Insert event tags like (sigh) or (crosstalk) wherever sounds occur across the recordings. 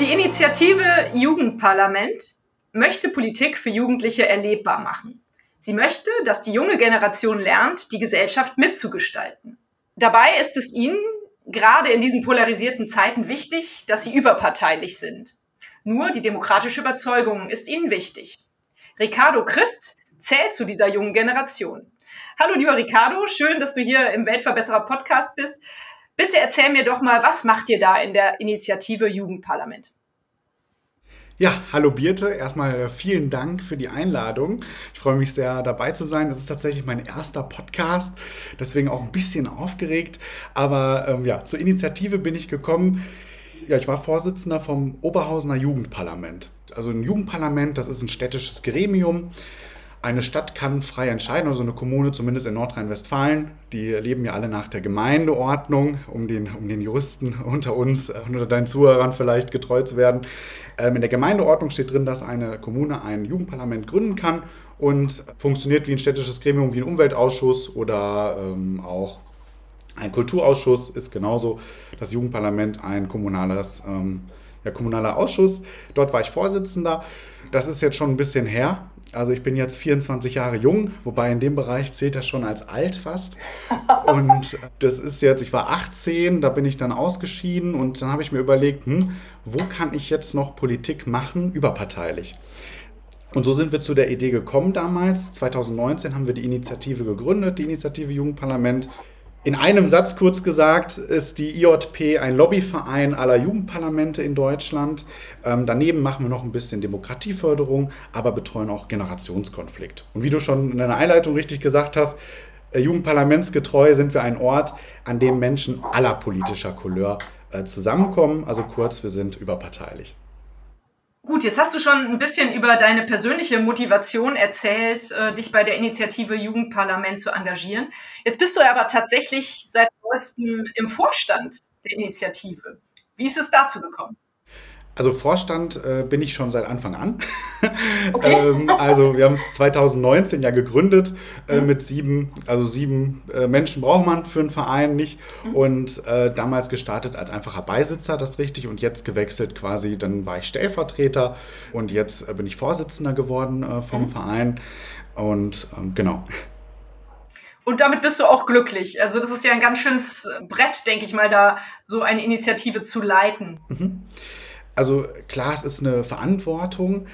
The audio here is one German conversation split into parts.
Die Initiative Jugendparlament möchte Politik für Jugendliche erlebbar machen. Sie möchte, dass die junge Generation lernt, die Gesellschaft mitzugestalten. Dabei ist es ihnen gerade in diesen polarisierten Zeiten wichtig, dass sie überparteilich sind. Nur die demokratische Überzeugung ist ihnen wichtig. Ricardo Christ zählt zu dieser jungen Generation. Hallo lieber Ricardo, schön, dass du hier im Weltverbesserer Podcast bist. Bitte erzähl mir doch mal, was macht ihr da in der Initiative Jugendparlament? Ja, hallo Birte. Erstmal äh, vielen Dank für die Einladung. Ich freue mich sehr dabei zu sein. Das ist tatsächlich mein erster Podcast, deswegen auch ein bisschen aufgeregt. Aber ähm, ja, zur Initiative bin ich gekommen. Ja, ich war Vorsitzender vom Oberhausener Jugendparlament. Also ein Jugendparlament, das ist ein städtisches Gremium eine Stadt kann frei entscheiden, also eine Kommune, zumindest in Nordrhein-Westfalen. Die leben ja alle nach der Gemeindeordnung, um den, um den Juristen (laughs) unter uns, äh, unter deinen Zuhörern vielleicht getreu zu werden. Ähm, in der Gemeindeordnung steht drin, dass eine Kommune ein Jugendparlament gründen kann und funktioniert wie ein städtisches Gremium, wie ein Umweltausschuss oder ähm, auch ein Kulturausschuss ist genauso das Jugendparlament ein kommunales, ähm, ja, kommunaler Ausschuss. Dort war ich Vorsitzender. Das ist jetzt schon ein bisschen her. Also ich bin jetzt 24 Jahre jung, wobei in dem Bereich zählt das schon als alt fast. (laughs) Und das ist jetzt, ich war 18, da bin ich dann ausgeschieden und dann habe ich mir überlegt, hm, wo kann ich jetzt noch Politik machen, überparteilich. Und so sind wir zu der Idee gekommen damals. 2019 haben wir die Initiative gegründet, die Initiative Jugendparlament. In einem Satz kurz gesagt ist die IJP ein Lobbyverein aller Jugendparlamente in Deutschland. Ähm, daneben machen wir noch ein bisschen Demokratieförderung, aber betreuen auch Generationskonflikt. Und wie du schon in deiner Einleitung richtig gesagt hast, äh, Jugendparlamentsgetreu sind wir ein Ort, an dem Menschen aller politischer Couleur äh, zusammenkommen. Also kurz, wir sind überparteilich. Gut, jetzt hast du schon ein bisschen über deine persönliche Motivation erzählt, äh, dich bei der Initiative Jugendparlament zu engagieren. Jetzt bist du aber tatsächlich seit neuestem im Vorstand der Initiative. Wie ist es dazu gekommen? Also Vorstand äh, bin ich schon seit Anfang an. (laughs) Okay. ähm, also wir haben es 2019 ja gegründet äh, mhm. mit sieben, also sieben äh, Menschen braucht man für einen Verein nicht. Mhm. Und äh, damals gestartet als einfacher Beisitzer, das ist richtig. Und jetzt gewechselt quasi, dann war ich Stellvertreter und jetzt äh, bin ich Vorsitzender geworden äh, vom mhm. Verein. Und ähm, genau. Und damit bist du auch glücklich. Also das ist ja ein ganz schönes Brett, denke ich mal, da so eine Initiative zu leiten. Also klar, es ist eine Verantwortung.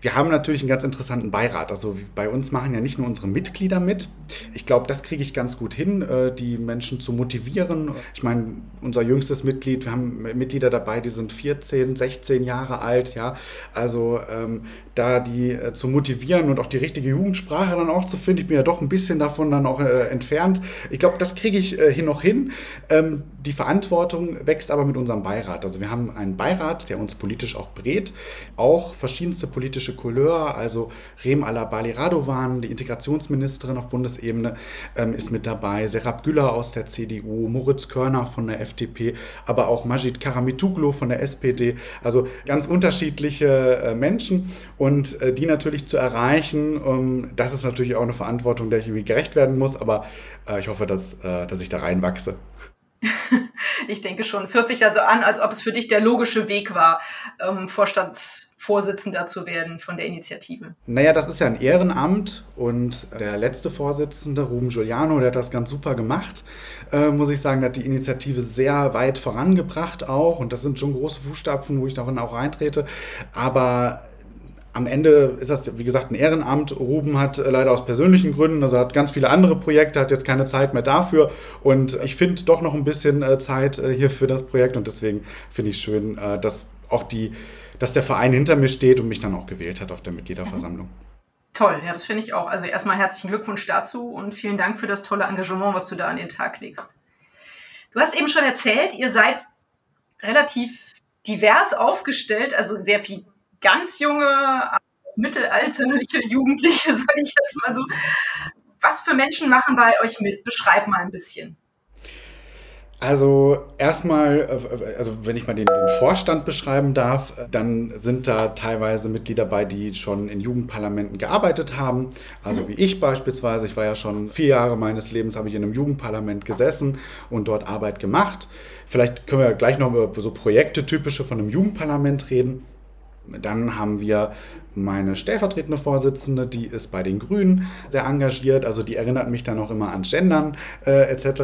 Wir haben natürlich einen ganz interessanten Beirat. Also bei uns machen ja nicht nur unsere Mitglieder mit. Ich glaube, das kriege ich ganz gut hin, äh, die Menschen zu motivieren. Ich meine, unser jüngstes Mitglied, wir haben Mitglieder dabei, die sind 14, 16 Jahre alt. Ja, also ähm, da die äh, zu motivieren und auch die richtige Jugendsprache dann auch zu finden. Ich bin ja doch ein bisschen davon dann auch äh, entfernt. Ich glaube, das kriege ich äh, hier noch hin. Ähm, die Verantwortung wächst aber mit unserem Beirat. Also wir haben einen Beirat, der uns politisch auch berät, auch verschiedenste politische Couleur, also Rem Alabali Radovan, die Integrationsministerin auf Bundesebene, ähm, ist mit dabei, Serap Güller aus der CDU, Moritz Körner von der FDP, aber auch Majid Karamituglu von der SPD. Also ganz unterschiedliche äh, Menschen und äh, die natürlich zu erreichen, ähm, das ist natürlich auch eine Verantwortung, der ich irgendwie gerecht werden muss, aber äh, ich hoffe, dass, äh, dass ich da reinwachse. (laughs) ich denke schon. Es hört sich ja so an, als ob es für dich der logische Weg war, ähm, Vorstandsvorsitzender zu werden von der Initiative. Naja, das ist ja ein Ehrenamt und der letzte Vorsitzende, Ruben Giuliano, der hat das ganz super gemacht, äh, muss ich sagen. Der hat die Initiative sehr weit vorangebracht auch und das sind schon große Fußstapfen, wo ich darin auch reintrete. Aber am Ende ist das, wie gesagt, ein Ehrenamt. Ruben hat äh, leider aus persönlichen Gründen, also hat ganz viele andere Projekte, hat jetzt keine Zeit mehr dafür. Und ich finde doch noch ein bisschen äh, Zeit äh, hier für das Projekt. Und deswegen finde ich schön, dass auch die, dass der Verein hinter mir steht und mich dann auch gewählt hat auf der Mitgliederversammlung. Mhm. Toll, ja, das finde ich auch. Also erstmal herzlichen Glückwunsch dazu und vielen Dank für das tolle Engagement, was du da an den Tag legst. Du hast eben schon erzählt, ihr seid relativ divers aufgestellt, also sehr viel ganz junge, mittelalterliche (laughs) Jugendliche, sage ich jetzt mal so. Was für Menschen machen bei euch mit? Beschreib mal ein bisschen. Also erstmal, äh, also wenn ich mal den, den, Vorstand beschreiben darf, dann sind da teilweise Mitglieder bei, die schon in Jugendparlamenten gearbeitet haben. Also wie ich beispielsweise, ich war ja schon vier Jahre meines Lebens, habe ich in einem Jugendparlament gesessen und dort Arbeit gemacht. Vielleicht können wir gleich noch über so Projekte typische von einem Jugendparlament reden. Dann haben wir meine stellvertretende Vorsitzende, die ist bei den Grünen sehr engagiert, also die erinnert mich dann auch immer an Gendern äh, etc.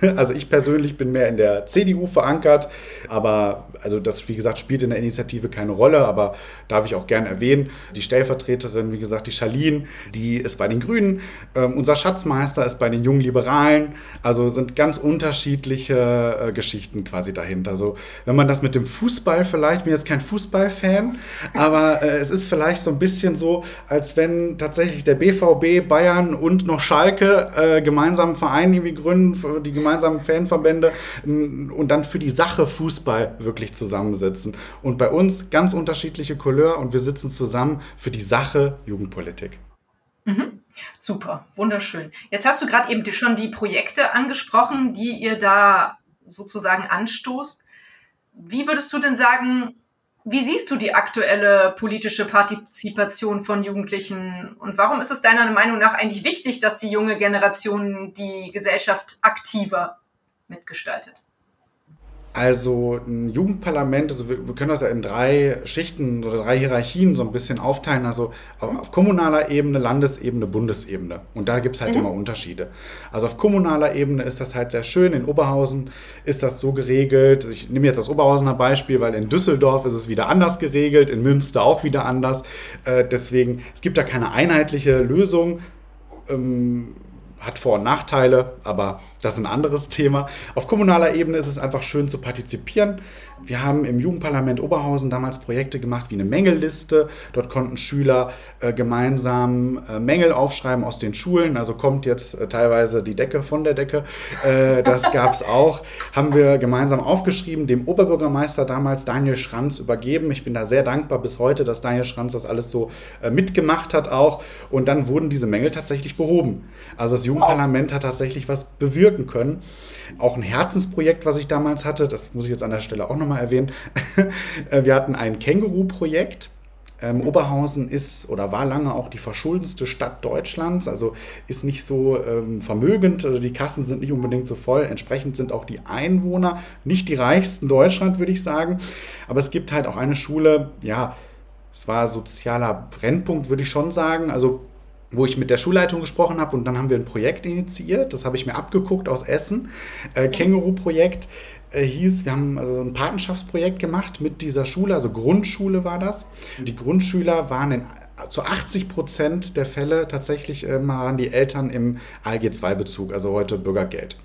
(laughs) Also ich persönlich bin mehr in der CDU verankert, aber also das, wie gesagt, spielt in der Initiative keine Rolle, aber darf ich auch gern erwähnen. Die Stellvertreterin, wie gesagt, die Charlene, die ist bei den Grünen. Ähm, unser Schatzmeister ist bei den Jungen Liberalen. Also sind ganz unterschiedliche äh, Geschichten quasi dahinter. Also wenn man das mit dem Fußball vielleicht, ich bin jetzt kein Fußballfan, aber äh, es ist vielleicht vielleicht so ein bisschen so, als wenn tatsächlich der BVB, Bayern und noch Schalke äh, gemeinsam Verein irgendwie gründen, die gemeinsamen Fanverbände und dann für die Sache Fußball wirklich zusammensitzen. Und bei uns ganz unterschiedliche Couleur und wir sitzen zusammen für die Sache Jugendpolitik. Mhm. Super, wunderschön. Jetzt hast du gerade eben schon die Projekte angesprochen, die ihr da sozusagen anstoßt. Wie würdest du denn sagen, wie siehst du die aktuelle politische Partizipation von Jugendlichen und warum ist es deiner Meinung nach eigentlich wichtig, dass die junge Generation die Gesellschaft aktiver mitgestaltet? Also ein Jugendparlament, also wir, wir, können das ja in drei Schichten oder drei Hierarchien so ein bisschen aufteilen. Also auf, auf kommunaler Ebene, Landesebene, Bundesebene. Und da gibt es halt mhm. immer Unterschiede. Also auf kommunaler Ebene ist das halt sehr schön. In Oberhausen ist das so geregelt. Ich nehme jetzt das Oberhausener Beispiel, weil in Düsseldorf ist es wieder anders geregelt, in Münster auch wieder anders. Äh, deswegen, es gibt da keine einheitliche Lösung. Ähm, hat Vor- und Nachteile, aber das ist ein anderes Thema. Auf kommunaler Ebene ist es einfach schön zu partizipieren. Wir haben im Jugendparlament Oberhausen damals Projekte gemacht wie eine Mängelliste. Dort konnten Schüler äh, gemeinsam äh, Mängel aufschreiben aus den Schulen. Also kommt jetzt äh, teilweise die Decke von der Decke. Äh, das gab es auch. Haben wir gemeinsam aufgeschrieben, dem Oberbürgermeister damals Daniel Schranz übergeben. Ich bin da sehr dankbar bis heute, dass Daniel Schranz das alles so äh, mitgemacht hat auch. Und dann wurden diese Mängel tatsächlich behoben. Also das Jugendparlament hat tatsächlich was bewirken können. Auch ein Herzensprojekt, was ich damals hatte, das muss ich jetzt an der Stelle auch nochmal erwähnen. (laughs) Wir hatten ein Känguru-Projekt. Ähm, Oberhausen ist oder war lange auch die verschuldendste Stadt Deutschlands, also ist nicht so ähm, vermögend, also die Kassen sind nicht unbedingt so voll, entsprechend sind auch die Einwohner nicht die reichsten Deutschland, würde ich sagen. Aber es gibt halt auch eine Schule, ja, es war sozialer Brennpunkt, würde ich schon sagen. Also wo ich mit der Schulleitung gesprochen habe und dann haben wir ein Projekt initiiert. Das habe ich mir abgeguckt aus Essen. Äh, Känguru-Projekt äh, hieß, wir haben also ein Patenschaftsprojekt gemacht mit dieser Schule, also Grundschule war das. Die Grundschüler waren in zu 80 Prozent der Fälle tatsächlich äh, waren die Eltern im ALG-2-Bezug, also heute Bürgergeld.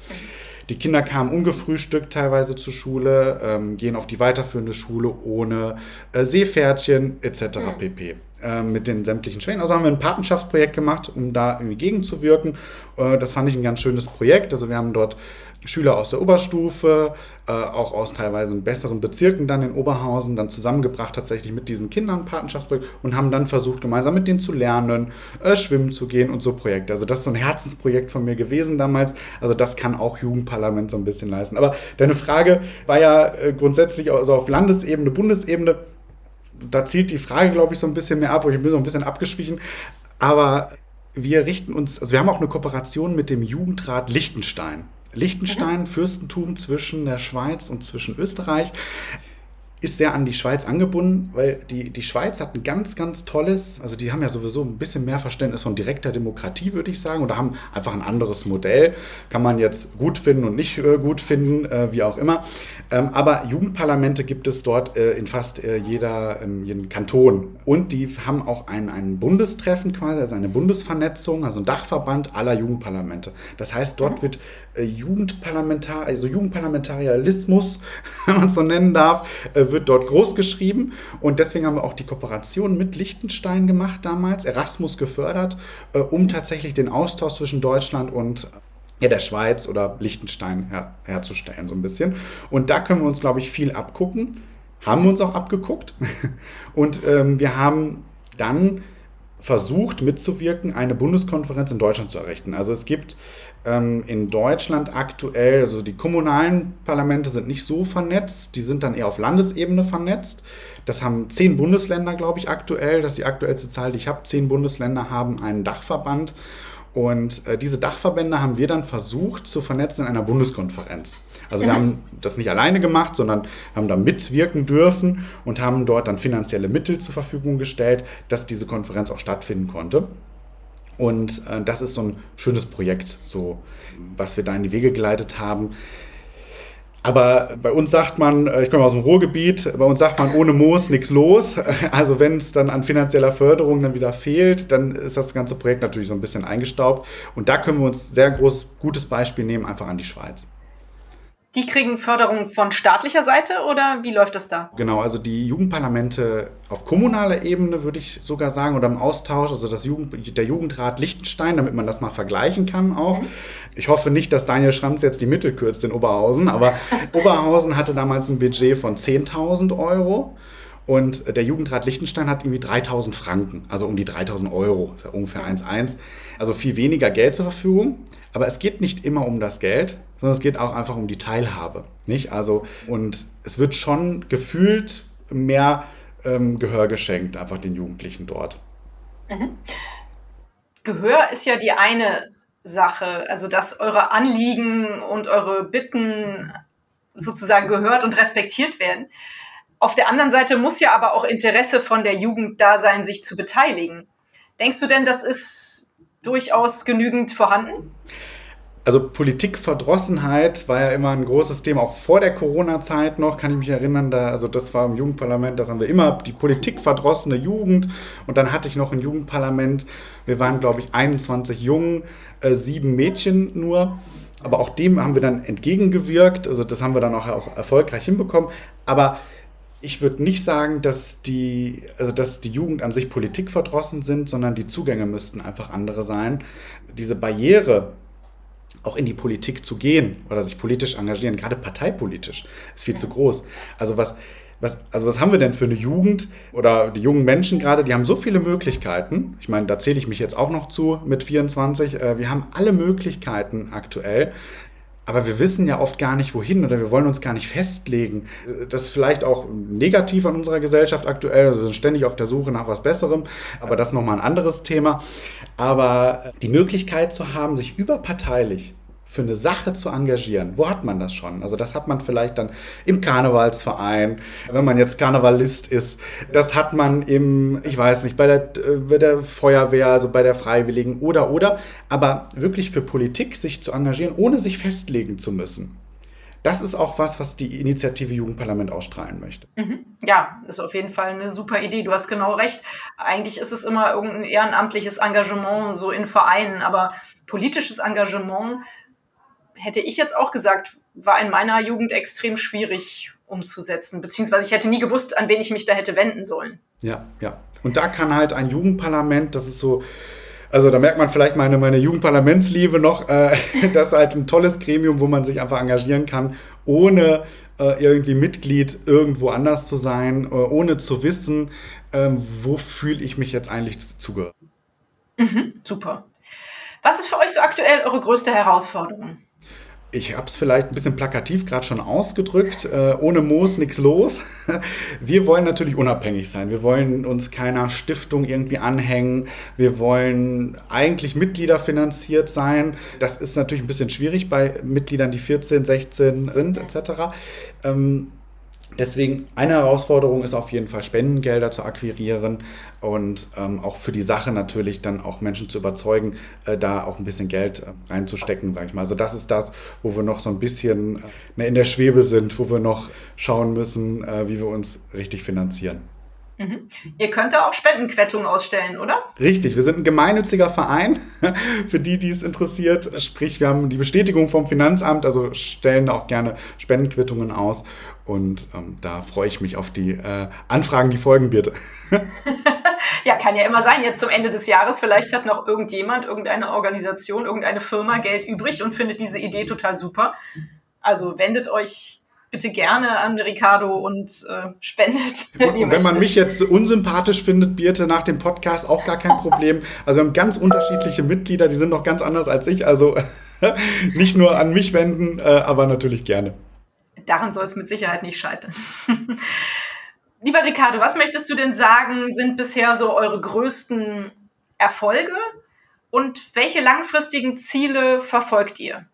Die Kinder kamen ungefrühstückt teilweise zur Schule, ähm, gehen auf die weiterführende Schule ohne äh, Seepferdchen etc. pp. Äh, mit den sämtlichen Schwächen. Also haben wir ein Patenschaftsprojekt gemacht, um da irgendwie gegenzuwirken. Äh, das fand ich ein ganz schönes Projekt. Also wir haben dort Schüler aus der Oberstufe, äh, auch aus teilweise besseren Bezirken dann in Oberhausen, dann zusammengebracht tatsächlich mit diesen Kindern Patenschaftsprojekt und haben dann versucht, gemeinsam mit denen zu lernen, äh, schwimmen zu gehen und so Projekte. Also das ist so ein Herzensprojekt von mir gewesen damals. Also das kann auch Jugendparlament so ein bisschen leisten. Aber deine Frage war ja äh, grundsätzlich also auf Landesebene, Bundesebene da zielt die Frage, glaube ich, so ein bisschen mehr ab. Und ich bin so ein bisschen abgeschwichen. Aber wir richten uns, also wir haben auch eine Kooperation mit dem Jugendrat Liechtenstein. Liechtenstein, mhm. Fürstentum zwischen der Schweiz und zwischen Österreich ist sehr an die Schweiz angebunden, weil die, die Schweiz hat ein ganz, ganz tolles, also die haben ja sowieso ein bisschen mehr Verständnis von direkter Demokratie, würde ich sagen, oder haben einfach ein anderes Modell. Kann man jetzt gut finden und nicht äh, gut finden, äh, wie auch immer. Ähm, aber Jugendparlamente gibt es dort äh, in fast äh, jeder, in jedem Kanton. Und die haben auch ein, ein Bundestreffen quasi, also eine Bundesvernetzung, also ein Dachverband aller Jugendparlamente. Das heißt, dort wird äh, Jugendparlamentar, also Jugendparlamentarialismus, (laughs) wenn man es so nennen darf, äh, wird dort groß geschrieben. Und deswegen haben wir auch die Kooperation mit Liechtenstein gemacht damals, Erasmus gefördert, äh, um tatsächlich den Austausch zwischen Deutschland und ja, der Schweiz oder Liechtenstein her, herzustellen, so ein bisschen. Und da können wir uns, glaube ich, viel abgucken. Haben wir uns auch abgeguckt. (laughs) Und ähm, wir haben dann versucht mitzuwirken, eine Bundeskonferenz in Deutschland zu errichten. Also es gibt ähm, in Deutschland aktuell, also die kommunalen Parlamente sind nicht so vernetzt, die sind dann eher auf Landesebene vernetzt. Das haben zehn Bundesländer, glaube ich, aktuell. Das ist die aktuellste Zahl, die ich habe. Zehn Bundesländer haben einen Dachverband. Und äh, diese Dachverbände haben wir dann versucht zu vernetzen in einer Bundeskonferenz. Also wir haben das nicht alleine gemacht, sondern haben da mitwirken dürfen und haben dort dann finanzielle Mittel zur Verfügung gestellt, dass diese Konferenz auch stattfinden konnte. Und äh, das ist so ein schönes Projekt, so was wir da in die Wege geleitet haben. Aber bei uns sagt man, äh, ich komme aus dem Ruhrgebiet, bei uns sagt man, ohne Moos nichts los. (laughs) Also wenn es dann an finanzieller Förderung dann wieder fehlt, dann ist das ganze Projekt natürlich so ein bisschen eingestaubt. Und da können wir uns sehr groß, gutes Beispiel nehmen, einfach an die Schweiz. Die kriegen Förderung von staatlicher Seite oder wie läuft das da? Genau, also die Jugendparlamente auf kommunaler Ebene würde ich sogar sagen oder im Austausch, also das Jugend, der Jugendrat Liechtenstein, damit man das mal vergleichen kann auch. Ich hoffe nicht, dass Daniel Schranz jetzt die Mittel kürzt in Oberhausen, aber (laughs) Oberhausen hatte damals ein Budget von 10.000 Euro. Und der Jugendrat Liechtenstein hat irgendwie 3000 Franken, also um die 3000 Euro, ungefähr 1,1. Also viel weniger Geld zur Verfügung. Aber es geht nicht immer um das Geld, sondern es geht auch einfach um die Teilhabe. Nicht? Also, und es wird schon gefühlt mehr ähm, Gehör geschenkt, einfach den Jugendlichen dort. Mhm. Gehör ist ja die eine Sache, also dass eure Anliegen und eure Bitten sozusagen gehört und respektiert werden. Auf der anderen Seite muss ja aber auch Interesse von der Jugend da sein, sich zu beteiligen. Denkst du denn, das ist durchaus genügend vorhanden? Also Politikverdrossenheit war ja immer ein großes Thema, auch vor der Corona-Zeit noch, kann ich mich erinnern, da, also das war im Jugendparlament, das haben wir immer, die politikverdrossene Jugend. Und dann hatte ich noch ein Jugendparlament, wir waren glaube ich 21 Jungen, äh, sieben Mädchen nur, aber auch dem haben wir dann entgegengewirkt, also das haben wir dann auch, auch erfolgreich hinbekommen, aber ich würde nicht sagen, dass die, also dass die Jugend an sich politikverdrossen sind, sondern die Zugänge müssten einfach andere sein. Diese Barriere, auch in die Politik zu gehen oder sich politisch engagieren, gerade parteipolitisch, ist viel ja. zu groß. Also was, was, also was haben wir denn für eine Jugend oder die jungen Menschen gerade, die haben so viele Möglichkeiten. Ich meine, da zähle ich mich jetzt auch noch zu mit 24. Äh, wir haben alle Möglichkeiten aktuell. Aber wir wissen ja oft gar nicht, wohin oder wir wollen uns gar nicht festlegen. Das ist vielleicht auch negativ an unserer Gesellschaft aktuell. Also wir sind ständig auf der Suche nach was Besserem, aber das ist nochmal ein anderes Thema. Aber die Möglichkeit zu haben, sich überparteilich für eine Sache zu engagieren. Wo hat man das schon? Also das hat man vielleicht dann im Karnevalsverein, wenn man jetzt Karnevalist ist. Das hat man im, ich weiß nicht, bei der, bei der Feuerwehr, also bei der Freiwilligen oder oder. Aber wirklich für Politik sich zu engagieren, ohne sich festlegen zu müssen. Das ist auch was, was die Initiative Jugendparlament ausstrahlen möchte. Mhm. Ja, ist auf jeden Fall eine super Idee. Du hast genau recht. Eigentlich ist es immer irgendein ehrenamtliches Engagement so in Vereinen, aber politisches Engagement hätte ich jetzt auch gesagt, war in meiner Jugend extrem schwierig umzusetzen, beziehungsweise ich hätte nie gewusst, an wen ich mich da hätte wenden sollen. Ja, ja. Und da kann halt ein Jugendparlament, das ist so, also da merkt man vielleicht meine, meine Jugendparlamentsliebe noch, äh, (laughs) das ist halt ein tolles Gremium, wo man sich einfach engagieren kann, ohne äh, irgendwie Mitglied irgendwo anders zu sein, äh, ohne zu wissen, ähm, wo fühle ich mich jetzt eigentlich zugehört. Mhm, super. Was ist für euch so aktuell eure größte Herausforderung? Ich habe es vielleicht ein bisschen plakativ gerade schon ausgedrückt, äh, ohne Moos nichts los. (laughs) Wir wollen natürlich unabhängig sein. Wir wollen uns keiner Stiftung irgendwie anhängen. Wir wollen eigentlich Mitglieder finanziert sein. Das ist natürlich ein bisschen schwierig bei Mitgliedern, die 14, 16 sind etc. Ähm, Deswegen eine Herausforderung ist auf jeden Fall Spendengelder zu akquirieren und ähm, auch für die Sache natürlich dann auch Menschen zu überzeugen, äh, da auch ein bisschen Geld äh, reinzustecken, sage ich mal. Also das ist das, wo wir noch so ein bisschen äh, in der Schwebe sind, wo wir noch schauen müssen, äh, wie wir uns richtig finanzieren. Mhm. Ihr könnt da auch Spendenquittungen ausstellen, oder? Richtig, wir sind ein gemeinnütziger Verein, (laughs) für die, die es interessiert. Sprich, wir haben die Bestätigung vom Finanzamt, also stellen auch gerne Spendenquittungen aus. Und ähm, da freue ich mich auf die äh, Anfragen, die folgen, bitte. (laughs) Ja, kann ja immer sein. Jetzt zum Ende des Jahres, vielleicht hat noch irgendjemand, irgendeine Organisation, irgendeine Firma Geld übrig und findet diese Idee total super. Also wendet euch bitte gerne an Ricardo und äh, spendet. Und, (laughs) und wenn man mich jetzt unsympathisch findet, Birte, nach dem Podcast auch gar kein Problem. Also wir haben ganz unterschiedliche Mitglieder, die sind noch ganz anders als ich. Also (laughs) nicht nur an mich wenden, äh, aber natürlich gerne. Daran soll es mit Sicherheit nicht scheitern. (laughs) Lieber Ricardo, was möchtest du denn sagen, sind bisher so eure größten Erfolge und welche langfristigen Ziele verfolgt ihr?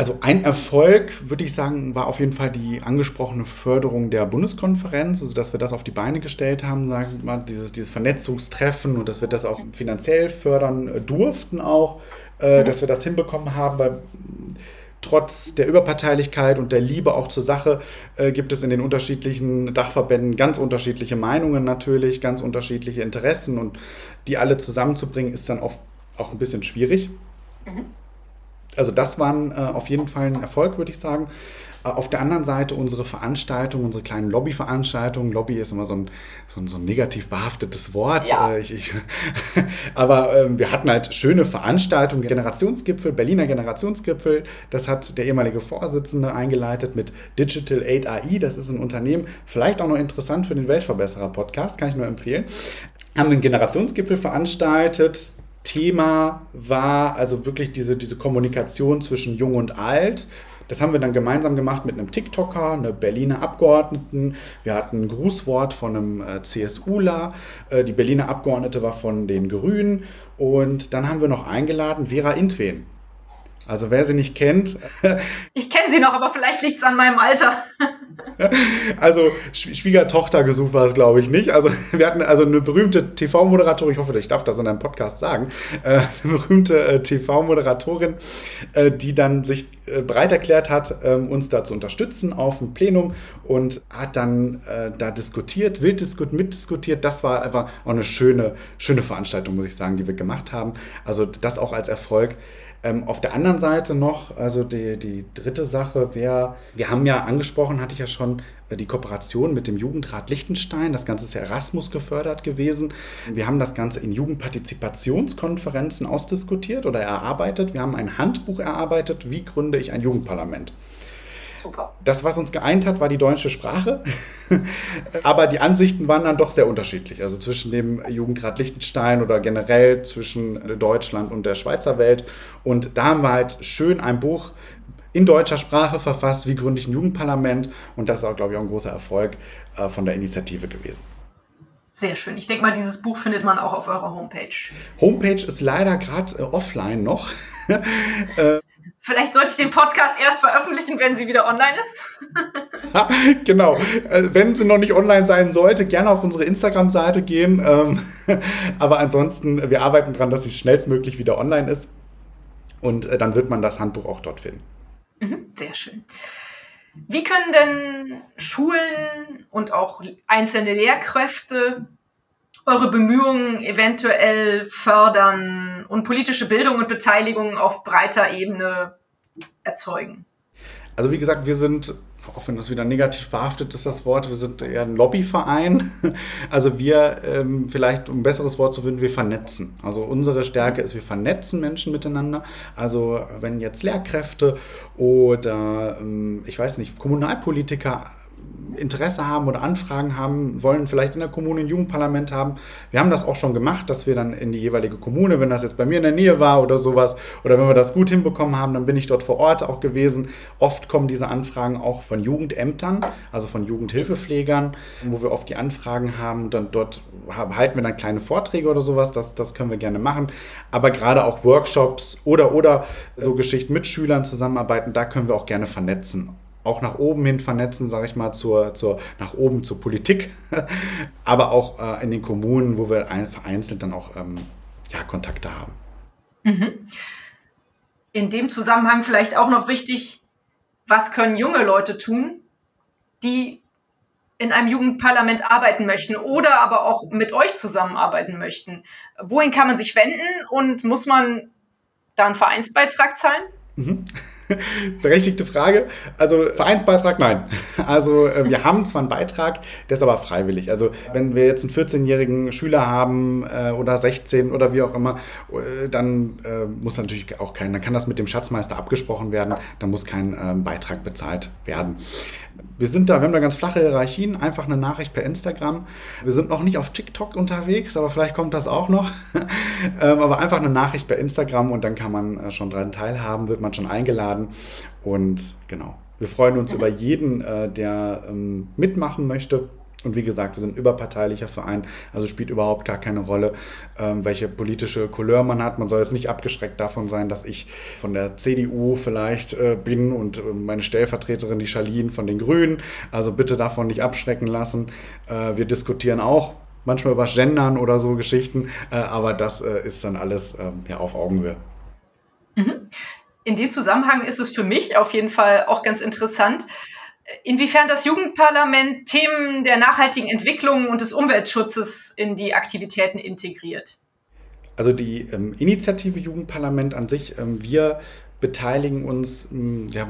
Also ein Erfolg, würde ich sagen, war auf jeden Fall die angesprochene Förderung der Bundeskonferenz, also dass wir das auf die Beine gestellt haben, sagen wir mal, dieses, dieses Vernetzungstreffen und dass wir das auch finanziell fördern äh, durften auch, äh, mhm. dass wir das hinbekommen haben, weil trotz der Überparteilichkeit und der Liebe auch zur Sache äh, gibt es in den unterschiedlichen Dachverbänden ganz unterschiedliche Meinungen natürlich, ganz unterschiedliche Interessen und die alle zusammenzubringen ist dann oft auch ein bisschen schwierig. Mhm. Also das war äh, auf jeden Fall ein Erfolg, würde ich sagen. Äh, auf der anderen Seite unsere Veranstaltungen, unsere kleinen Lobbyveranstaltungen. Lobby ist immer so ein, so ein, so ein negativ behaftetes Wort. Ja. Äh, ich, ich, (laughs) aber äh, wir hatten halt schöne Veranstaltungen, Generationsgipfel, Berliner Generationsgipfel. Das hat der ehemalige Vorsitzende eingeleitet mit Digital Aid AI. Das ist ein Unternehmen, vielleicht auch noch interessant für den Weltverbesserer-Podcast, kann ich nur empfehlen. Haben einen Generationsgipfel veranstaltet, Thema war also wirklich diese, diese Kommunikation zwischen Jung und Alt. Das haben wir dann gemeinsam gemacht mit einem TikToker, einer Berliner Abgeordneten. Wir hatten ein Grußwort von einem äh, CSUler. Äh, die Berliner Abgeordnete war von den Grünen. Und dann haben wir noch eingeladen Vera Intwen. Also wer sie nicht kennt. (laughs) ich kenne sie noch, aber vielleicht liegt es an meinem Alter. (laughs) also Schwiegertochter gesucht war es, glaube ich, nicht. Also (laughs) wir hatten also eine berühmte TV-Moderatorin, ich hoffe, ich darf das in einem Podcast sagen, äh, eine berühmte äh, TV-Moderatorin, äh, die dann sich bereit erklärt hat, ähm, uns da zu unterstützen auf dem Plenum und hat dann da diskutiert, wild diskutiert, mitdiskutiert. Das war einfach auch eine schöne, schöne Veranstaltung, muss ich sagen, die wir gemacht haben. Also das auch als Erfolg. Ähm, auf der anderen Seite noch, also die, die dritte Sache wäre, wir haben ja angesprochen, hatte ich ja schon, äh, die Kooperation mit dem Jugendrat Liechtenstein. Das Ganze ist ja Erasmus gefördert gewesen. Wir haben das Ganze in Jugendpartizipationskonferenzen ausdiskutiert oder erarbeitet. Wir haben ein Handbuch erarbeitet, wie gründe ich ein Jugendparlament. Super. Das, was uns geeint hat, war die deutsche Sprache. (laughs) Aber die Ansichten waren dann doch sehr unterschiedlich. Also zwischen dem Jugendrat Liechtenstein oder generell zwischen Deutschland und der Schweizer Welt. Und da haben wir halt schön ein Buch in deutscher Sprache verfasst, wie gründe ich ein Jugendparlament. Und das ist auch, glaube ich, auch ein großer Erfolg äh, von der Initiative gewesen. Sehr schön. Ich denke mal, dieses Buch findet man auch auf eurer Homepage. Homepage ist leider gerade äh, offline noch. (laughs) äh, Vielleicht sollte ich den Podcast erst veröffentlichen, wenn sie wieder online ist. genau. Äh, wenn sie noch nicht online sein sollte, gerne auf unsere Instagram-Seite gehen. Ähm, (laughs) aber ansonsten, wir arbeiten daran, dass sie schnellstmöglich wieder online ist. Und äh, dann wird man das Handbuch auch dort finden. Mhm, sehr schön. Wie können denn Schulen und auch einzelne Lehrkräfte eure Bemühungen eventuell fördern und politische Bildung und Beteiligung auf breiter Ebene erzeugen? Also wie gesagt, wir sind, auch wenn das wieder negativ behaftet ist, das Wort, wir sind eher ein Lobbyverein. (laughs) Also wir, ähm, vielleicht um ein besseres Wort zu finden, wir vernetzen. Also unsere Stärke ist, wir vernetzen Menschen miteinander. Also wenn jetzt Lehrkräfte oder, ähm, ich weiß nicht, Kommunalpolitiker Interesse haben oder Anfragen haben, wollen vielleicht in der Kommune ein Jugendparlament haben. Wir haben das auch schon gemacht, dass wir dann in die jeweilige Kommune, wenn das jetzt bei mir in der Nähe war oder sowas, oder wenn wir das gut hinbekommen haben, dann bin ich dort vor Ort auch gewesen. Oft kommen diese Anfragen auch von Jugendämtern, also von Jugendhilfepflegern, wo wir oft die Anfragen haben. Dann dort halten wir dann kleine Vorträge oder sowas, das, das können wir gerne machen. Aber gerade auch Workshops oder, oder so Geschichten mit Schülern zusammenarbeiten, da können wir auch gerne vernetzen auch nach oben hin vernetzen, sage ich mal, zur, zur, nach oben zur Politik, (laughs) aber auch äh, in den Kommunen, wo wir vereinzelt dann auch ähm, ja, Kontakte haben. Mhm. In dem Zusammenhang vielleicht auch noch wichtig, was können junge Leute tun, die in einem Jugendparlament arbeiten möchten oder aber auch mit euch zusammenarbeiten möchten? Wohin kann man sich wenden und muss man da einen Vereinsbeitrag zahlen? Mhm. (laughs) (laughs) Berechtigte Frage. Also Vereinsbeitrag, nein. Also äh, wir haben zwar einen Beitrag, der ist aber freiwillig. Also wenn wir jetzt einen 14-jährigen Schüler haben äh, oder 16 oder wie auch immer, äh, dann muss natürlich auch kein, dann kann das mit dem Schatzmeister abgesprochen werden, dann muss kein ähm, Beitrag bezahlt werden. Wir sind da, wir haben da ganz flache Hierarchien, einfach eine Nachricht per Instagram. Wir sind noch nicht auf TikTok unterwegs, aber vielleicht kommt das auch noch. (laughs) ähm, aber einfach eine Nachricht per Instagram und dann kann man schon daran teilhaben, wird man schon eingeladen. Und genau, wir freuen uns über jeden, äh, der ähm, mitmachen möchte. Und wie gesagt, wir sind ein überparteilicher Verein, also spielt überhaupt gar keine Rolle, ähm, welche politische Couleur man hat. Man soll jetzt nicht abgeschreckt davon sein, dass ich von der CDU vielleicht äh, bin und äh, meine Stellvertreterin, die Charlene, von den Grünen. Also bitte davon nicht abschrecken lassen. Äh, wir diskutieren auch manchmal über Gendern oder so Geschichten, äh, aber das äh, ist dann alles ähm, ja, auf Augenhöhe. Mhm in dem Zusammenhang ist es für mich auf jeden Fall auch ganz interessant, inwiefern das Jugendparlament Themen der nachhaltigen Entwicklung und des Umweltschutzes in die Aktivitäten integriert. Also die ähm, Initiative Jugendparlament an sich, ähm, wir beteiligen uns ähm, ja,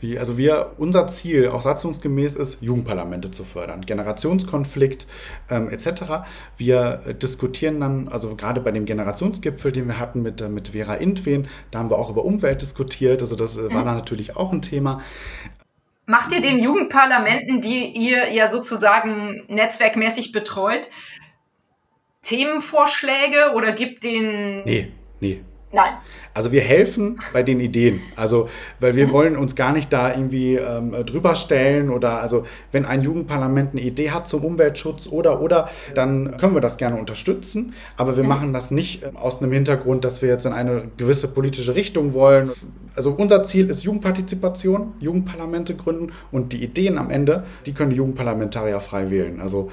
wie, also wir, unser Ziel, auch satzungsgemäß, ist, Jugendparlamente zu fördern, Generationskonflikt ähm, etc. Wir äh, diskutieren dann, also gerade bei dem Generationsgipfel, den wir hatten mit, äh, mit Vera Intwen, da haben wir auch über Umwelt diskutiert, also das äh, war mhm. dann natürlich auch ein Thema. Macht ihr den Jugendparlamenten, die ihr ja sozusagen netzwerkmäßig betreut, Themenvorschläge oder gibt den. Nee, nee, Nein. Also wir helfen bei den Ideen. Also, weil wir wollen uns gar nicht da irgendwie ähm, drüber stellen oder also, wenn ein Jugendparlament eine Idee hat zum Umweltschutz oder oder, dann können wir das gerne unterstützen. Aber wir machen das nicht äh, aus einem Hintergrund, dass wir jetzt in eine gewisse politische Richtung wollen. Also unser Ziel ist Jugendpartizipation, Jugendparlamente gründen und die Ideen am Ende, die können die Jugendparlamentarier frei wählen. Also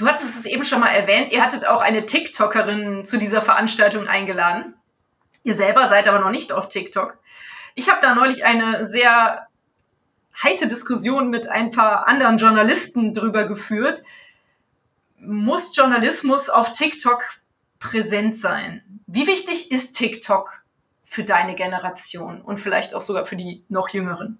Du hattest es eben schon mal erwähnt, ihr hattet auch eine TikTokerin zu dieser Veranstaltung eingeladen. Ihr selber seid aber noch nicht auf TikTok. Ich habe da neulich eine sehr heiße Diskussion mit ein paar anderen Journalisten drüber geführt. Muss Journalismus auf TikTok präsent sein? Wie wichtig ist TikTok für deine Generation und vielleicht auch sogar für die noch jüngeren?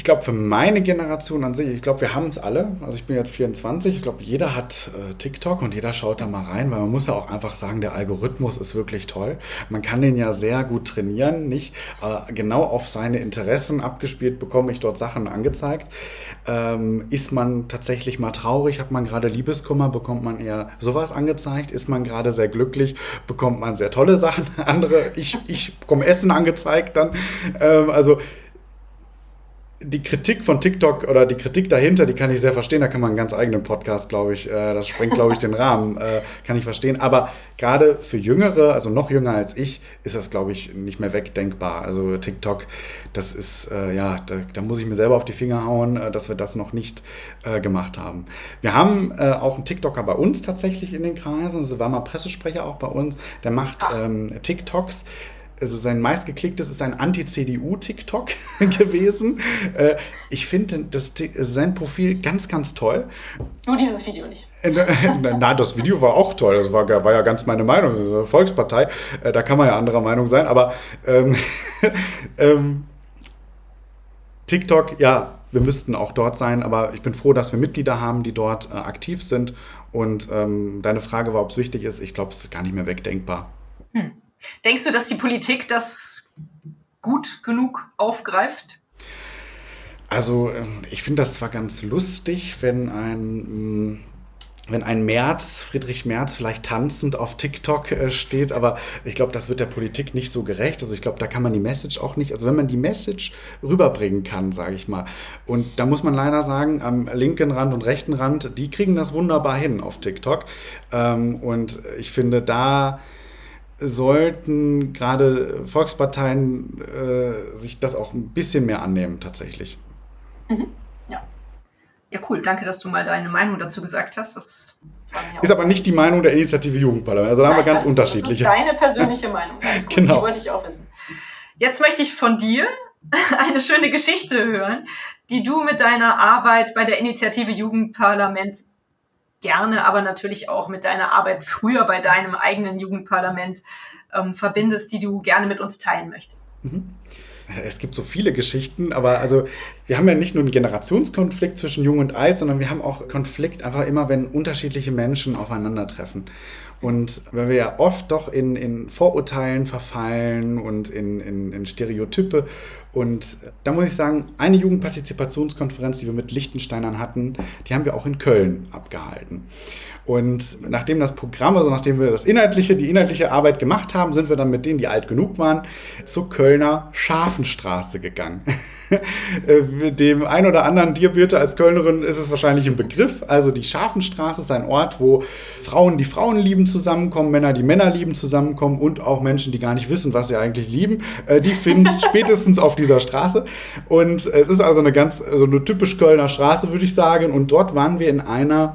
Ich glaube, für meine Generation an sich, ich glaube, wir haben es alle. Also ich bin jetzt 24, ich glaube, jeder hat äh, TikTok und jeder schaut da mal rein, weil man muss ja auch einfach sagen, der Algorithmus ist wirklich toll. Man kann den ja sehr gut trainieren, nicht? Äh, genau auf seine Interessen abgespielt bekomme ich dort Sachen angezeigt. Ähm, ist man tatsächlich mal traurig, hat man gerade Liebeskummer, bekommt man eher sowas angezeigt. Ist man gerade sehr glücklich, bekommt man sehr tolle Sachen. (laughs) Andere, ich, ich bekomme Essen angezeigt dann. Ähm, also die Kritik von TikTok oder die Kritik dahinter, die kann ich sehr verstehen. Da kann man einen ganz eigenen Podcast, glaube ich, äh, das sprengt, glaube ich, den Rahmen, äh, kann ich verstehen. Aber gerade für Jüngere, also noch jünger als ich, ist das, glaube ich, nicht mehr wegdenkbar. Also TikTok, das ist, äh, ja, da, da, muss ich mir selber auf die Finger hauen, äh, dass wir das noch nicht äh, gemacht haben. Wir haben äh, auch einen TikToker bei uns tatsächlich in den Kreisen. Also war mal Pressesprecher auch bei uns. Der macht ähm, TikToks also sein meistgeklicktes ist ein Anti-CDU-TikTok (laughs) gewesen. Äh, ich finde sein Profil ganz, ganz toll. Nur dieses Video nicht. Äh, (laughs) na, das Video war auch toll. Das war, war ja ganz meine Meinung. Volkspartei, äh, da kann man ja anderer Meinung sein. Aber ähm, (laughs) ähm, TikTok, ja, wir müssten auch dort sein, aber ich bin froh, dass wir Mitglieder haben, die dort äh, aktiv sind. Und ähm, deine Frage war, ob es wichtig ist. Ich glaube, es ist gar nicht mehr wegdenkbar. Hm. Denkst du, dass die Politik das gut genug aufgreift? Also ähm, ich finde das zwar ganz lustig, wenn ein mm, wenn ein Merz, Friedrich Merz, vielleicht tanzend auf TikTok äh, steht, aber ich glaube, das wird der Politik nicht so gerecht. Also ich glaube, da kann man die Message auch nicht, also wenn man die Message rüberbringen kann, sage ich mal. Und da muss man leider sagen, am linken Rand und rechten Rand, die kriegen das wunderbar hin auf TikTok. Ähm, und ich finde, da sollten gerade Volksparteien äh, sich das auch ein bisschen mehr annehmen, tatsächlich. Mhm. Ja. Ja, cool. Danke, dass du mal deine Meinung dazu gesagt hast. Das ist aber nicht die Meinung der Initiative Jugendparlament. Also da Nein, haben wir ganz unterschiedliche. Das ist deine persönliche Meinung. (laughs) Genau. Die wollte ich auch wissen. Jetzt möchte ich von dir (laughs) eine schöne Geschichte hören, die du mit deiner Arbeit bei der Initiative Jugendparlament gerne, aber natürlich auch mit deiner Arbeit früher bei deinem eigenen Jugendparlament ähm, verbindest, die du gerne mit uns teilen möchtest. Mhm. es gibt so viele Geschichten, aber also wir haben ja nicht nur einen Generationskonflikt zwischen Jung und Alt, sondern wir haben auch Konflikt einfach immer, wenn unterschiedliche Menschen aufeinandertreffen. Und weil wir ja oft doch in, in Vorurteilen verfallen und in, in, in Stereotype. Und da muss ich sagen, eine Jugendpartizipationskonferenz, die wir mit Lichtensteinern hatten, die haben wir auch in Köln abgehalten. Und nachdem das Programm, also nachdem wir das inhaltliche, die inhaltliche Arbeit gemacht haben, sind wir dann mit denen, die alt genug waren, zur Kölner Schafenstraße gegangen. (laughs) (laughs) Dem ein oder anderen dir, Birte, als Kölnerin ist es wahrscheinlich ein Begriff. Also die Schafenstraße ist ein Ort, wo Frauen, die Frauen lieben, zusammenkommen, Männer, die Männer lieben, zusammenkommen und auch Menschen, die gar nicht wissen, was sie eigentlich lieben, äh, die finden es (laughs) spätestens auf dieser Straße. Und es ist also eine ganz, also eine typisch Kölner Straße, würde ich sagen. Und dort waren wir in einer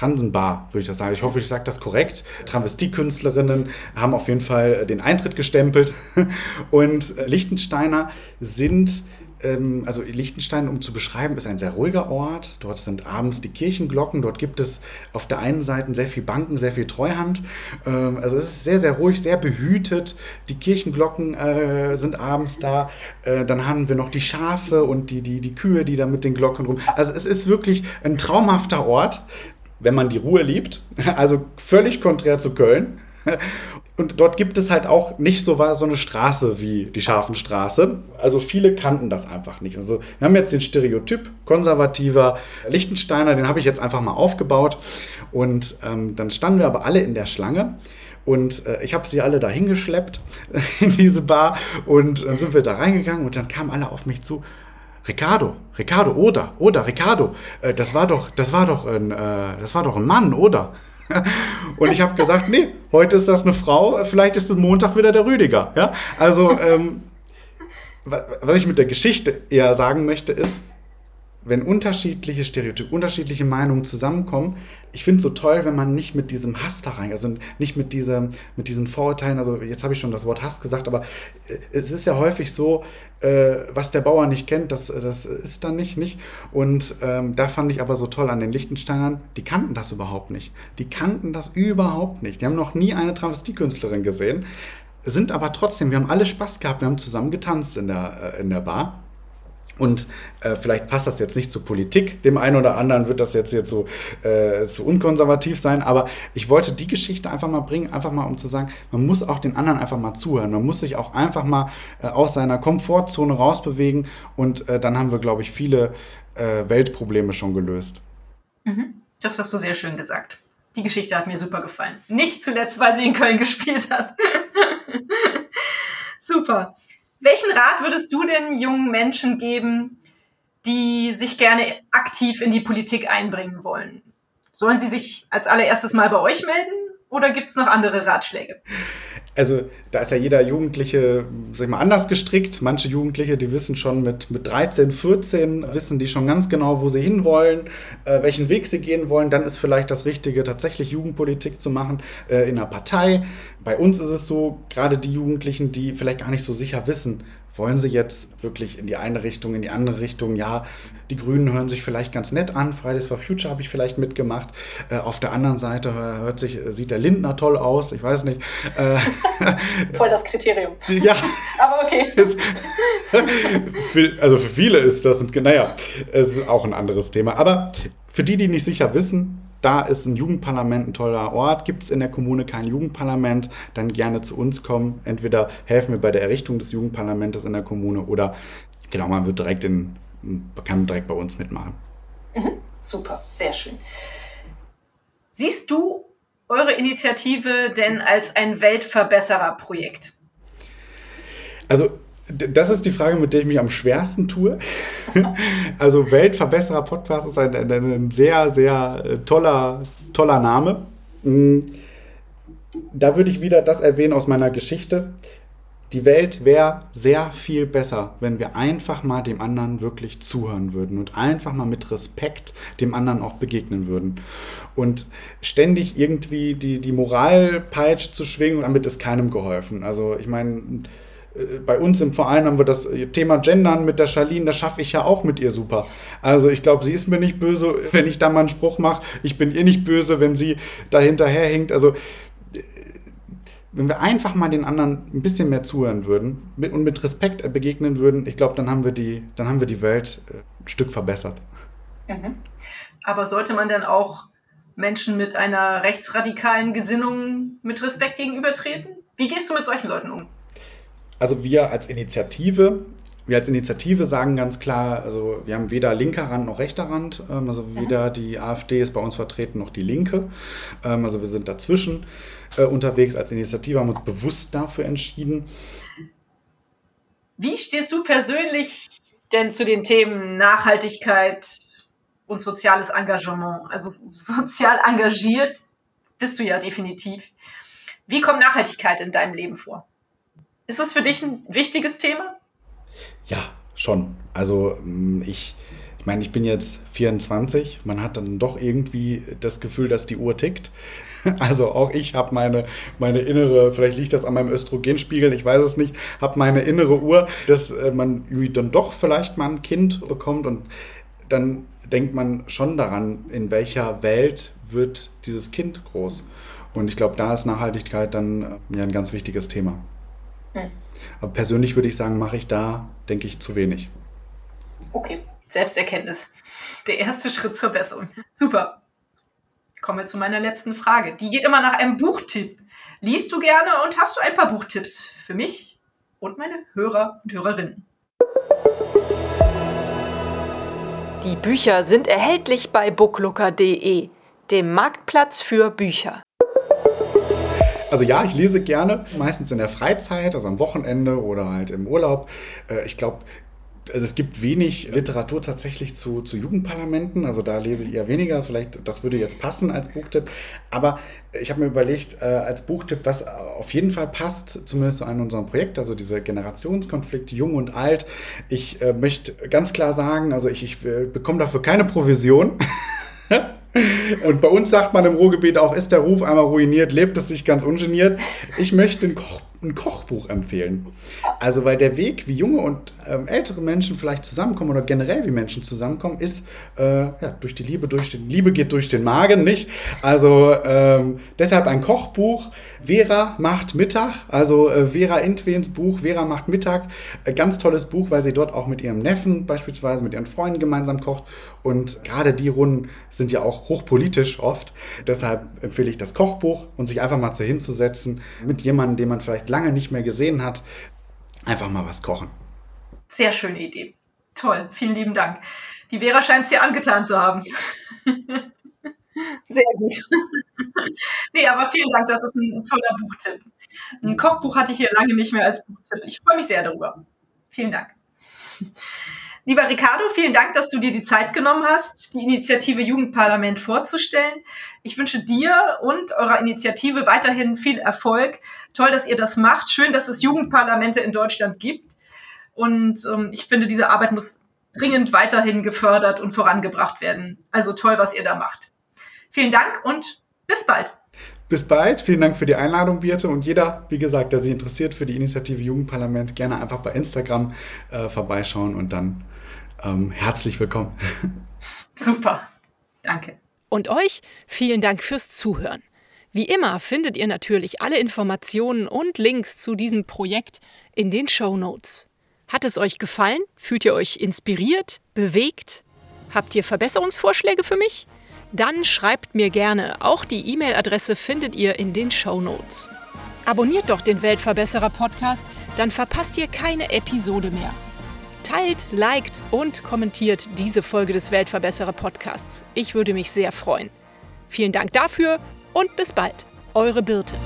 Transenbar, würde ich das sagen. Ich hoffe, ich sage das korrekt. Travestiekünstlerinnen haben auf jeden Fall den Eintritt gestempelt. (laughs) Und Lichtensteiner sind ähm, also Liechtenstein, um zu beschreiben, ist ein sehr ruhiger Ort. Dort sind abends die Kirchenglocken. Dort gibt es auf der einen Seite sehr viel Banken, sehr viel Treuhand. Ähm, also es ist sehr, sehr ruhig, sehr behütet. Die Kirchenglocken äh, sind abends da. Äh, dann haben wir noch die Schafe und die, die, die Kühe, die da mit den Glocken rum. Also es ist wirklich ein traumhafter Ort wenn man die Ruhe liebt. (laughs) Also völlig konträr zu Köln. (laughs) Und dort gibt es halt auch nicht so, so eine Straße wie die Scharfenstraße. Also viele kannten das einfach nicht. Also wir haben jetzt den Stereotyp konservativer Lichtensteiner, den habe ich jetzt einfach mal aufgebaut. Und ähm, dann standen wir aber alle in der Schlange. Und äh, ich habe sie alle dahin geschleppt (laughs) in diese Bar. Und dann sind wir da reingegangen und dann kamen alle auf mich zu. Ricardo, Ricardo, oder, oder, Ricardo, äh, das war doch, das war doch ein, äh, das war doch ein Mann, oder? Und ich habe gesagt, nee, heute ist das eine Frau, vielleicht ist es Montag wieder der Rüdiger. Ja? Also, ähm, was ich mit der Geschichte eher sagen möchte, ist, wenn unterschiedliche Stereotype, unterschiedliche Meinungen zusammenkommen, ich finde es so toll, wenn man nicht mit diesem Hass da rein, also nicht mit, dieser, mit diesen Vorurteilen, also jetzt habe ich schon das Wort Hass gesagt, aber äh, es ist ja häufig so, äh, was der Bauer nicht kennt, das, das ist dann nicht, nicht. Und ähm, da fand ich aber so toll an den Lichtensteinern, die kannten das überhaupt nicht. Die kannten das überhaupt nicht. Die haben noch nie eine Travestiekünstlerin gesehen, sind aber trotzdem, wir haben alle Spaß gehabt, wir haben zusammen getanzt in der, äh, in der Bar. Und äh, vielleicht passt das jetzt nicht zur Politik, dem einen oder anderen wird das jetzt, jetzt so äh, zu unkonservativ sein, aber ich wollte die Geschichte einfach mal bringen, einfach mal um zu sagen, man muss auch den anderen einfach mal zuhören, man muss sich auch einfach mal äh, aus seiner Komfortzone rausbewegen und äh, dann haben wir, glaube ich, viele äh, Weltprobleme schon gelöst. Mhm. Das hast du sehr schön gesagt. Die Geschichte hat mir super gefallen. Nicht zuletzt, weil sie in Köln (laughs) gespielt hat. (laughs) super. Welchen Rat würdest du den jungen Menschen geben, die sich gerne aktiv in die Politik einbringen wollen? Sollen sie sich als allererstes mal bei euch melden oder gibt es noch andere Ratschläge? Also da ist ja jeder Jugendliche, sag ich mal, anders gestrickt. Manche Jugendliche, die wissen schon mit, mit 13, 14, wissen die schon ganz genau, wo sie hinwollen, äh, welchen Weg sie gehen wollen. Dann ist vielleicht das Richtige, tatsächlich Jugendpolitik zu machen äh, in einer Partei. Bei uns ist es so, gerade die Jugendlichen, die vielleicht gar nicht so sicher wissen, wollen sie jetzt wirklich in die eine Richtung, in die andere Richtung? Ja, die Grünen hören sich vielleicht ganz nett an. Fridays for Future habe ich vielleicht mitgemacht. Äh, auf der anderen Seite hört sich, sieht der Lindner toll aus. Ich weiß nicht. Äh, (laughs) Voll das Kriterium. Ja. Aber okay. (laughs) (laughs) also für viele ist das, naja, ist auch ein anderes Thema. Aber für die, die nicht sicher wissen, da ist ein Jugendparlament ein toller Ort. Gibt es in der Kommune kein Jugendparlament, dann gerne zu uns kommen. Entweder helfen wir bei der Errichtung des Jugendparlamentes in der Kommune oder genau, man wird direkt in, kann direkt bei uns mitmachen. Mhm, super, sehr schön. Siehst du eure Initiative denn als ein Weltverbessererprojekt? Also das ist die Frage, mit der ich mich am schwersten tue. (laughs) also Weltverbesserer Podcast ist ein, ein, ein, sehr, sehr äh, toller, toller Name. Mm, da würde ich wieder das erwähnen aus meiner Geschichte. Die Welt wäre sehr viel besser, wenn wir einfach mal dem anderen wirklich zuhören würden und einfach mal mit Respekt dem anderen auch begegnen würden. Und ständig irgendwie die, die Moralpeitsche zu schwingen, damit ist keinem geholfen. Also ich meine, bei uns im Verein haben wir das Thema Gendern mit der Charlene, das schaffe ich ja auch mit ihr super. Also ich glaube, sie ist mir nicht böse, wenn ich da mal einen Spruch mache. Ich bin ihr nicht böse, wenn sie da hinterher hinkt. Also wenn wir einfach mal den anderen ein bisschen mehr zuhören würden und mit Respekt begegnen würden, ich glaube, dann haben wir die, dann haben wir die Welt äh, ein Stück verbessert. Mhm. Aber sollte man dann auch Menschen mit einer rechtsradikalen Gesinnung mit Respekt gegenübertreten? Wie gehst du mit solchen Leuten um? Also wir als Initiative wir als Initiative sagen ganz klar, also wir haben weder linker Rand noch rechter Rand, ähm, also weder die AfD ist bei uns vertreten noch die Linke. Ähm, also wir sind dazwischen äh, unterwegs als Initiative, haben uns bewusst dafür entschieden. Wie stehst du persönlich denn zu den Themen Nachhaltigkeit und soziales Engagement? Also sozial engagiert bist du ja definitiv. Wie kommt Nachhaltigkeit in deinem Leben vor? Ist das für dich ein wichtiges Thema? Ja, schon. Also mm, ich, ich meine, ich bin jetzt 24. Man hat dann doch irgendwie das Gefühl, dass die Uhr tickt. (laughs) Also auch ich habe meine, meine innere, vielleicht liegt das an meinem Östrogenspiegel, ich weiß es nicht, habe meine innere Uhr, dass äh, man irgendwie dann doch vielleicht mal ein Kind bekommt und dann denkt man schon daran, in welcher Welt wird dieses Kind groß. Und ich glaube, da ist Nachhaltigkeit dann äh, ja ein ganz wichtiges Thema. Hm. Aber persönlich würde ich sagen, mache ich da, denke ich, zu wenig. Okay, Selbsterkenntnis. Der erste Schritt zur Besserung. Super. Kommen wir zu meiner letzten Frage. Die geht immer nach einem Buchtipp. Liest du gerne und hast du ein paar Buchtipps für mich und meine Hörer und Hörerinnen? Die Bücher sind erhältlich bei booklooker.de, dem Marktplatz für Bücher. Also ja, ich lese gerne, meistens in der Freizeit, also am Wochenende oder halt im Urlaub. Äh, ich glaube, also es gibt wenig Literatur tatsächlich zu, zu Jugendparlamenten, also da lese ich eher weniger, vielleicht das würde jetzt passen als Buchtipp, aber ich habe mir überlegt, äh, als Buchtipp, was auf jeden Fall passt, zumindest zu einem unserem Projekt, also diese Generationskonflikte, jung und alt. Ich äh, möchte ganz klar sagen, also ich, ich äh, bekomme dafür keine Provision. (laughs) Und bei uns sagt man im Ruhrgebiet auch, ist der Ruf einmal ruiniert, lebt es sich ganz ungeniert. Ich möchte ein, Koch, ein Kochbuch empfehlen. Also, weil der Weg, wie junge und ähm, ältere Menschen vielleicht zusammenkommen oder generell wie Menschen zusammenkommen, ist äh, ja, durch die Liebe, durch den Liebe geht durch den Magen, nicht? Also ähm, deshalb ein Kochbuch. Vera macht Mittag, also äh, Vera Intwens Buch Vera macht Mittag. Äh, ganz tolles Buch, weil sie dort auch mit ihrem Neffen beispielsweise, mit ihren Freunden gemeinsam kocht. Und gerade die Runden sind ja auch hochpolitisch oft. Deshalb empfehle ich das Kochbuch und sich einfach mal zu hinzusetzen mit jemandem, den man vielleicht lange nicht mehr gesehen hat. Einfach mal was kochen. Sehr schöne Idee. Toll, vielen lieben Dank. Die Vera scheint es dir angetan zu haben. (laughs) Sehr gut. (laughs) nee, aber vielen Dank, das ist ein toller Buchtipp. Ein Kochbuch hatte ich hier lange nicht mehr als Buchtipp. Ich freue mich sehr darüber. Vielen Dank. Lieber Ricardo, vielen Dank, dass du dir die Zeit genommen hast, die Initiative Jugendparlament vorzustellen. Ich wünsche dir und eurer Initiative weiterhin viel Erfolg. Toll, dass ihr das macht. Schön, dass es Jugendparlamente in Deutschland gibt. Und ähm, ich finde, diese Arbeit muss dringend weiterhin gefördert und vorangebracht werden. Also toll, was ihr da macht. Vielen Dank und bis bald. Bis bald. Vielen Dank für die Einladung, Birte. Und jeder, wie gesagt, der sich interessiert für die Initiative Jugendparlament, gerne einfach bei Instagram äh, vorbeischauen und dann ähm, herzlich willkommen. (laughs) Super. Danke. Und euch vielen Dank fürs Zuhören. Wie immer findet ihr natürlich alle Informationen und Links zu diesem Projekt in den Show Notes. Hat es euch gefallen? Fühlt ihr euch inspiriert? Bewegt? Habt ihr Verbesserungsvorschläge für mich? Dann schreibt mir gerne. Auch die E-Mail-Adresse findet ihr in den Show Notes. Abonniert doch den Weltverbesserer Podcast, dann verpasst ihr keine Episode mehr. Teilt, liked und kommentiert diese Folge des Weltverbesserer Podcasts. Ich würde mich sehr freuen. Vielen Dank dafür und bis bald. Eure Birte.